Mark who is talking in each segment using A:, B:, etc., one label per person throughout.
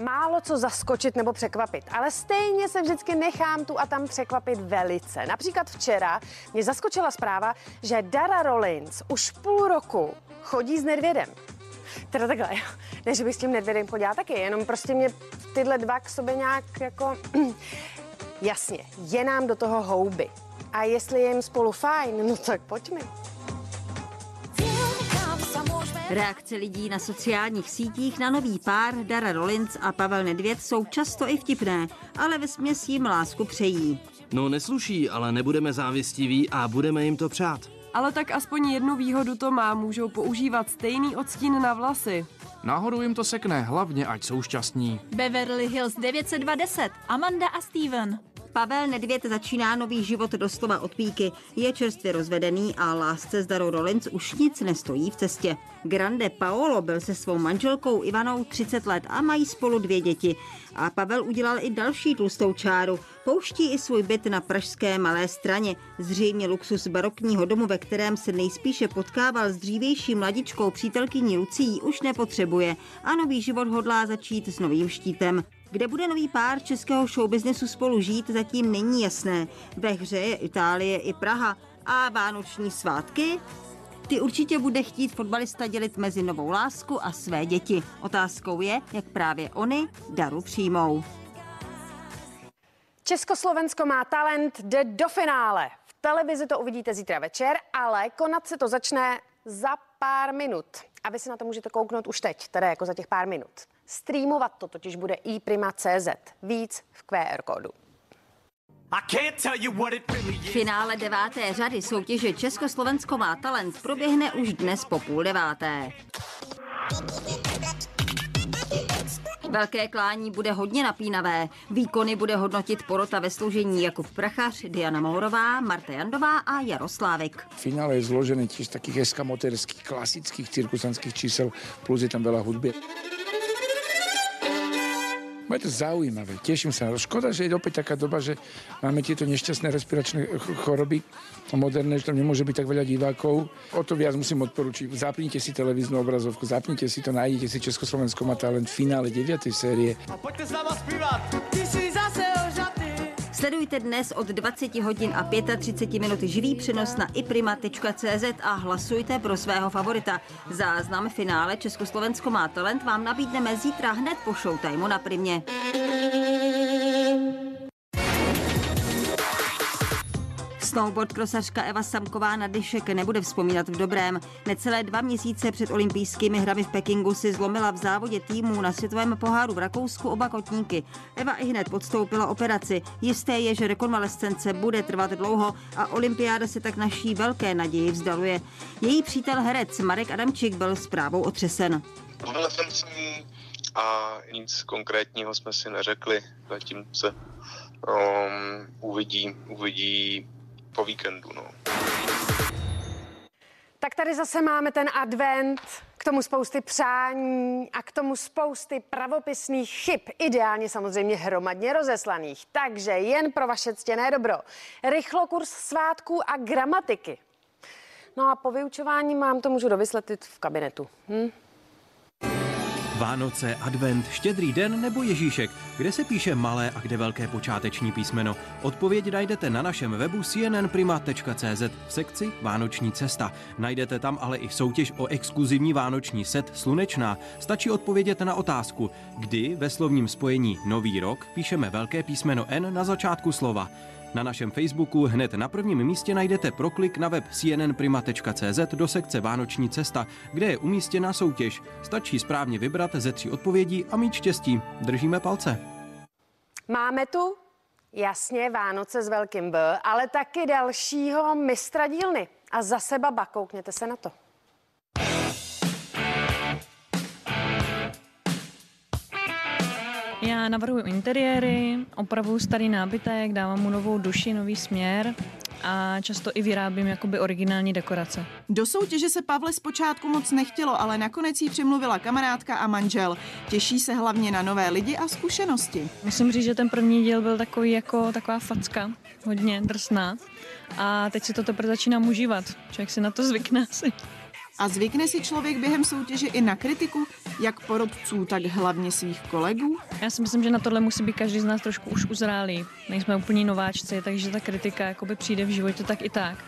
A: málo co zaskočit nebo překvapit, ale stejně se vždycky nechám tu a tam překvapit velice. Například včera mě zaskočila zpráva, že Dara Rollins už půl roku chodí s Nedvědem. Teda takhle, ne, že bych s tím Nedvědem chodila taky, jenom prostě mě tyhle dva k sobě nějak jako... Jasně, je nám do toho houby. A jestli je jim spolu fajn, no tak pojďme.
B: Reakce lidí na sociálních sítích na nový pár Dara Rollins a Pavel Nedvěd jsou často i vtipné, ale ve směs jim lásku přejí.
C: No nesluší, ale nebudeme závistiví a budeme jim to přát.
D: Ale tak aspoň jednu výhodu to má, můžou používat stejný odstín na vlasy.
E: Náhodou jim to sekne, hlavně ať jsou šťastní.
F: Beverly Hills 920, Amanda a Steven.
B: Pavel Nedvěd začíná nový život doslova od píky. Je čerstvě rozvedený a lásce s Darou Rollins už nic nestojí v cestě. Grande Paolo byl se svou manželkou Ivanou 30 let a mají spolu dvě děti. A Pavel udělal i další tlustou čáru. Pouští i svůj byt na pražské Malé straně. Zřejmě luxus barokního domu, ve kterém se nejspíše potkával s dřívější mladičkou přítelkyní Lucí, už nepotřebuje a nový život hodlá začít s novým štítem. Kde bude nový pár českého showbiznesu spolu žít, zatím není jasné. Ve hře je Itálie i Praha. A vánoční svátky? Ty určitě bude chtít fotbalista dělit mezi novou lásku a své děti. Otázkou je, jak právě oni daru přijmou.
A: Československo má talent, jde do finále. V televizi to uvidíte zítra večer, ale konat se to začne za pár minut. A vy si na to můžete kouknout už teď, tedy jako za těch pár minut. Streamovat to totiž bude iPrima.cz. Víc v QR kódu.
B: Finále deváté řady soutěže Československo má talent proběhne už dnes po půl deváté. Velké klání bude hodně napínavé. Výkony bude hodnotit porota ve složení Jakub Prachař, Diana Mourová, Marta Jandová a Jaroslávek.
G: Finále je zložený tiež z takých eskamoterských, klasických cirkusanských čísel, plus je tam veľa hudby. Bude to zaujímavé, teším sa. Škoda, že je opäť taká doba, že máme tieto nešťastné respiračné ch- choroby moderné, že tam nemôže byť tak veľa divákov. O to viac musím odporučiť. Zapnite si televíznu obrazovku, zapnite si to, nájdete si Československo má talent v finále 9. série.
B: Sledujte dnes od 20 hodin a 35 minut živý přenos na iprima.cz a hlasujte pro svého favorita. Záznam finále Československo má talent vám nabídneme zítra hned po showtimeu na Primě. Snowboard krosařka Eva Samková na dešek nebude vzpomínat v dobrém. Necelé dva měsíce před olympijskými hrami v Pekingu si zlomila v závodě týmů na světovém poháru v Rakousku oba kotníky. Eva i hned podstoupila operaci. Jisté je, že rekonvalescence bude trvat dlouho a olympiáda se tak naší velké naději vzdaluje. Její přítel herec Marek Adamčík byl zprávou otřesen.
H: Mluvil jsem s ní a nic konkrétního jsme si neřekli. Zatím se um, uvidí, uvidí po víkendu. No.
A: Tak tady zase máme ten advent, k tomu spousty přání a k tomu spousty pravopisných chyb, ideálně samozřejmě hromadně rozeslaných. Takže jen pro vaše ctěné dobro. Rychlokurs svátků a gramatiky. No a po vyučování mám to můžu dovysletit v kabinetu. Hm?
I: Vánoce, advent, štědrý den nebo Ježíšek? Kde se píše malé a kde velké počáteční písmeno? Odpověď najdete na našem webu cnnprima.cz v sekci Vánoční cesta. Najdete tam ale i soutěž o exkluzivní vánoční set Slunečná. Stačí odpovědět na otázku, kdy ve slovním spojení Nový rok píšeme velké písmeno N na začátku slova. Na našem Facebooku hned na prvním místě najdete proklik na web cnnprima.cz do sekce Vánoční cesta, kde je umístěna soutěž. Stačí správně vybrat ze tří odpovědí a mít štěstí. Držíme palce.
A: Máme tu jasně Vánoce s velkým B, ale taky dalšího mistra dílny. A zase baba, koukněte se na to.
J: Já navrhuji interiéry, opravuju starý nábytek, dávám mu novou duši, nový směr a často i vyrábím jakoby originální dekorace.
K: Do soutěže se Pavle zpočátku moc nechtělo, ale nakonec jí přemluvila kamarádka a manžel. Těší se hlavně na nové lidi a zkušenosti.
J: Musím říct, že ten první díl byl takový jako taková facka, hodně drsná. A teď si to teprve začínám užívat. Člověk si na to zvykne asi.
K: A zvykne si člověk během soutěže i na kritiku, jak porodců, tak hlavně svých kolegů?
J: Já si myslím, že na tohle musí být každý z nás trošku už uzrálý. Nejsme úplně nováčci, takže ta kritika jakoby přijde v životě tak i tak.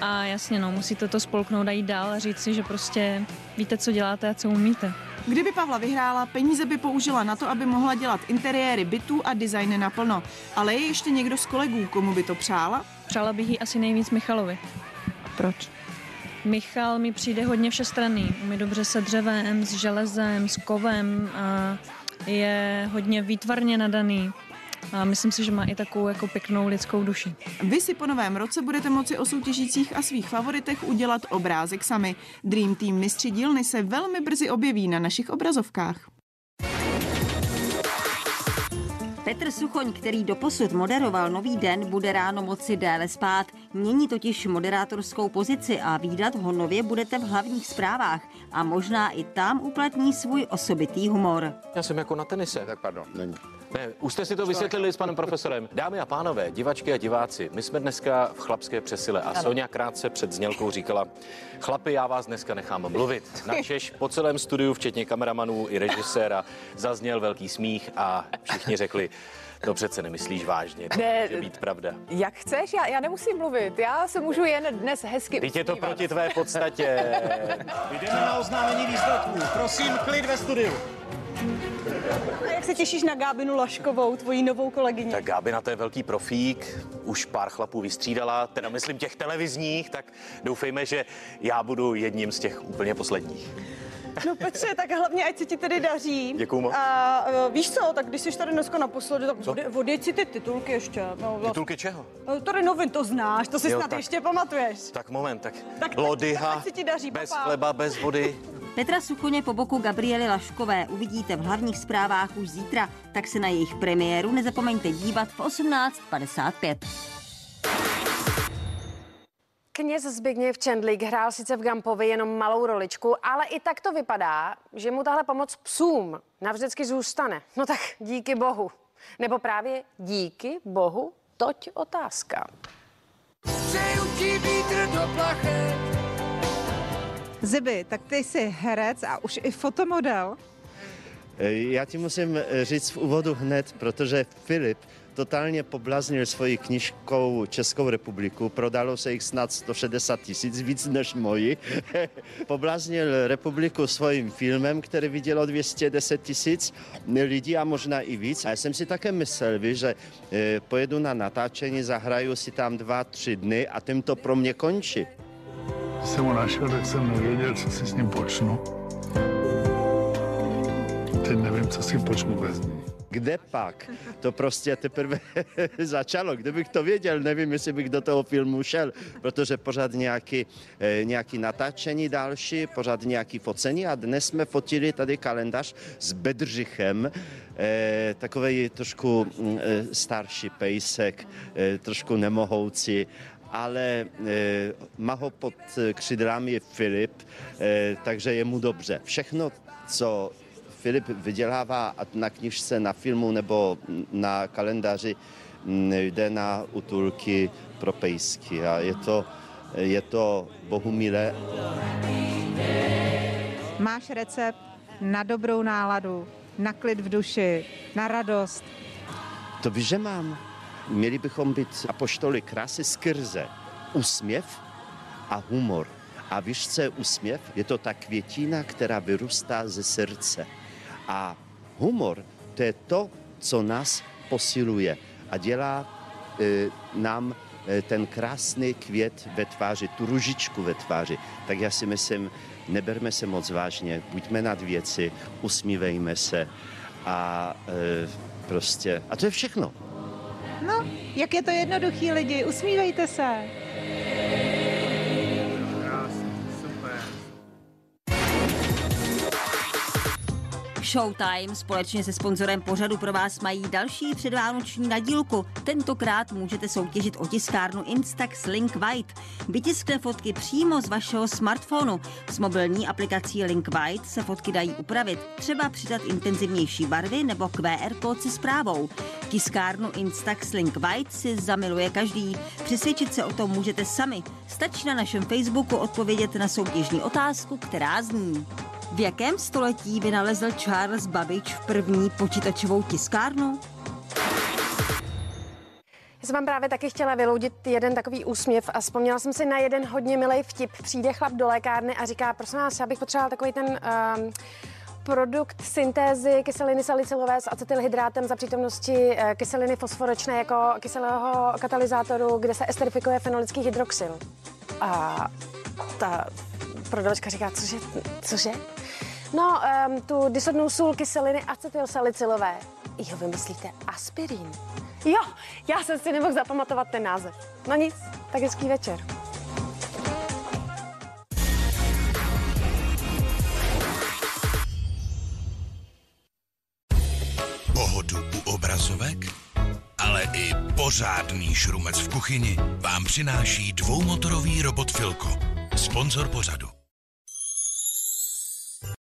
J: A jasně, no, musíte to spolknout a jít dál a říct si, že prostě víte, co děláte a co umíte.
K: Kdyby Pavla vyhrála, peníze by použila na to, aby mohla dělat interiéry bytů a designy naplno. Ale je ještě někdo z kolegů, komu by to přála?
J: Přála bych jí asi nejvíc Michalovi.
K: Proč?
J: Michal mi přijde hodně všestranný. Umí dobře se dřevem, s železem, s kovem a je hodně výtvarně nadaný. A myslím si, že má i takovou jako pěknou lidskou duši.
K: Vy si po novém roce budete moci o soutěžících a svých favoritech udělat obrázek sami. Dream Team mistři dílny se velmi brzy objeví na našich obrazovkách.
B: Petr Suchoň, který doposud moderoval Nový den, bude ráno moci déle spát. Mění totiž moderátorskou pozici a výdat ho nově budete v hlavních zprávách. A možná i tam uplatní svůj osobitý humor.
L: Já jsem jako na tenise.
M: Tak pardon, není.
L: Ne, už jste si to vysvětlili s panem profesorem. Dámy a pánové, divačky a diváci, my jsme dneska v chlapské přesile a Sonja krátce před znělkou říkala, chlapi, já vás dneska nechám mluvit. Na Češ po celém studiu, včetně kameramanů i režiséra, zazněl velký smích a všichni řekli, to přece nemyslíš vážně, to
N: Ne.
L: může být pravda.
N: Jak chceš, já, já nemusím mluvit, já se můžu jen dnes hezky
L: Teď je to proti tvé podstatě.
O: Jdeme na oznámení výsledků. Prosím, klid ve studiu.
P: A jak se těšíš na Gábinu Laškovou, tvoji novou kolegyni?
L: Tak Gábina to je velký profík, už pár chlapů vystřídala, teda myslím těch televizních, tak doufejme, že já budu jedním z těch úplně posledních.
P: No Petře, tak hlavně ať se ti tedy daří.
L: Děkuju moc.
P: A uh, víš co, tak když jsi tady dneska naposledy, tak odjeď si ty titulky ještě. No,
L: Titulky čeho?
P: No, tady novin to znáš, to si
L: Jo,
P: snad
L: tak.
P: ještě pamatuješ.
L: Tak moment, tak,
P: Tak-
L: lodyha,
P: tak ať se ti daří,
L: bez
P: papa.
L: chleba, bez vody.
B: Petra Suchoně po boku Gabriely Laškové uvidíte v hlavních zprávách už zítra, tak se na jejich premiéru nezapomeňte dívat v 18.55.
A: Kněz Zbigněv Čendlík hrál sice v Gampovi jenom malou roličku, ale i tak to vypadá, že mu tahle pomoc psům navždycky zůstane. No tak díky bohu. Nebo právě díky bohu, toť otázka.
Q: Přeju ti vítr do plachet.
R: Ziby, tak ty jsi herec a už i fotomodel.
S: Já ti musím eh, říct v úvodu hned, protože Filip totálně poblaznil svojí knižkou Českou republiku, prodalo se jich snad 160 tisíc, víc než moji. poblaznil republiku svým filmem, který vidělo 210 tisíc lidí a možná i víc. A já jsem si také myslel, víš, že eh, pojedu na natáčení, zahraju si tam dva, tři dny a tím to pro mě končí.
T: Jsem ho našel, tak jsem nevěděl, co si s ním počnu. Teď nevím, co si počnu bez něj.
S: Kde pak? To prostě teprve začalo. Kdybych to věděl, nevím, jestli bych do toho filmu šel, protože pořád nějaký, eh, nějaký natáčení další, pořád nějaký focení a dnes jsme fotili tady kalendář s Bedřichem, eh, takový trošku mm, eh, starší pejsek, trošku nemohoucí, ale eh, má ho pod křidlami Filip, eh, takže je mu dobře. Všechno, co Filip vydělává na knižce, na filmu nebo na kalendáři, jde na útulky pro pejsky a je to, je to bohumilé.
R: Máš recept na dobrou náladu, na klid v duši, na radost.
S: To víš, že mám. Měli bychom být apoštoli krásy skrze úsměv a humor. A víš, co je úsměv? Je to ta květina, která vyrůstá ze srdce. A humor, to je to, co nás posiluje a dělá e, nám e, ten krásný květ ve tváři, tu ružičku ve tváři. Tak já si myslím, neberme se moc vážně, buďme nad věci, usmívejme se a e, prostě, a to je všechno.
R: No, jak je to jednoduchý lidi, usmívejte se.
B: Showtime společně se sponzorem pořadu pro vás mají další předvánoční nadílku. Tentokrát můžete soutěžit o tiskárnu Instax Link White. Vytiskne fotky přímo z vašeho smartphonu. S mobilní aplikací Link White se fotky dají upravit, třeba přidat intenzivnější barvy nebo QR kód se zprávou. Tiskárnu Instax Link White si zamiluje každý. Přesvědčit se o tom můžete sami. Stačí na našem Facebooku odpovědět na soutěžní otázku, která zní. V jakém století vynalezl Charles Babbage v první počítačovou tiskárnu?
A: Já jsem vám právě taky chtěla vyloudit jeden takový úsměv a vzpomněla jsem si na jeden hodně milý vtip. Přijde chlap do lékárny a říká, prosím vás, já bych potřeboval takový ten um, produkt syntézy kyseliny salicylové s acetylhydrátem za přítomnosti eh, kyseliny fosforečné jako kyselého katalyzátoru, kde se esterifikuje fenolický hydroxyl. A ta prodavačka říká, cože, cože? No, um, tu disodnou sůl kyseliny acetylsalicylové. Jo, vymyslíte aspirín. Jo, já jsem si nemohl zapamatovat ten název. No nic, tak hezký večer.
M: Pořádný šrumec v kuchyni vám přináší dvoumotorový robot Filko, sponzor pořadu.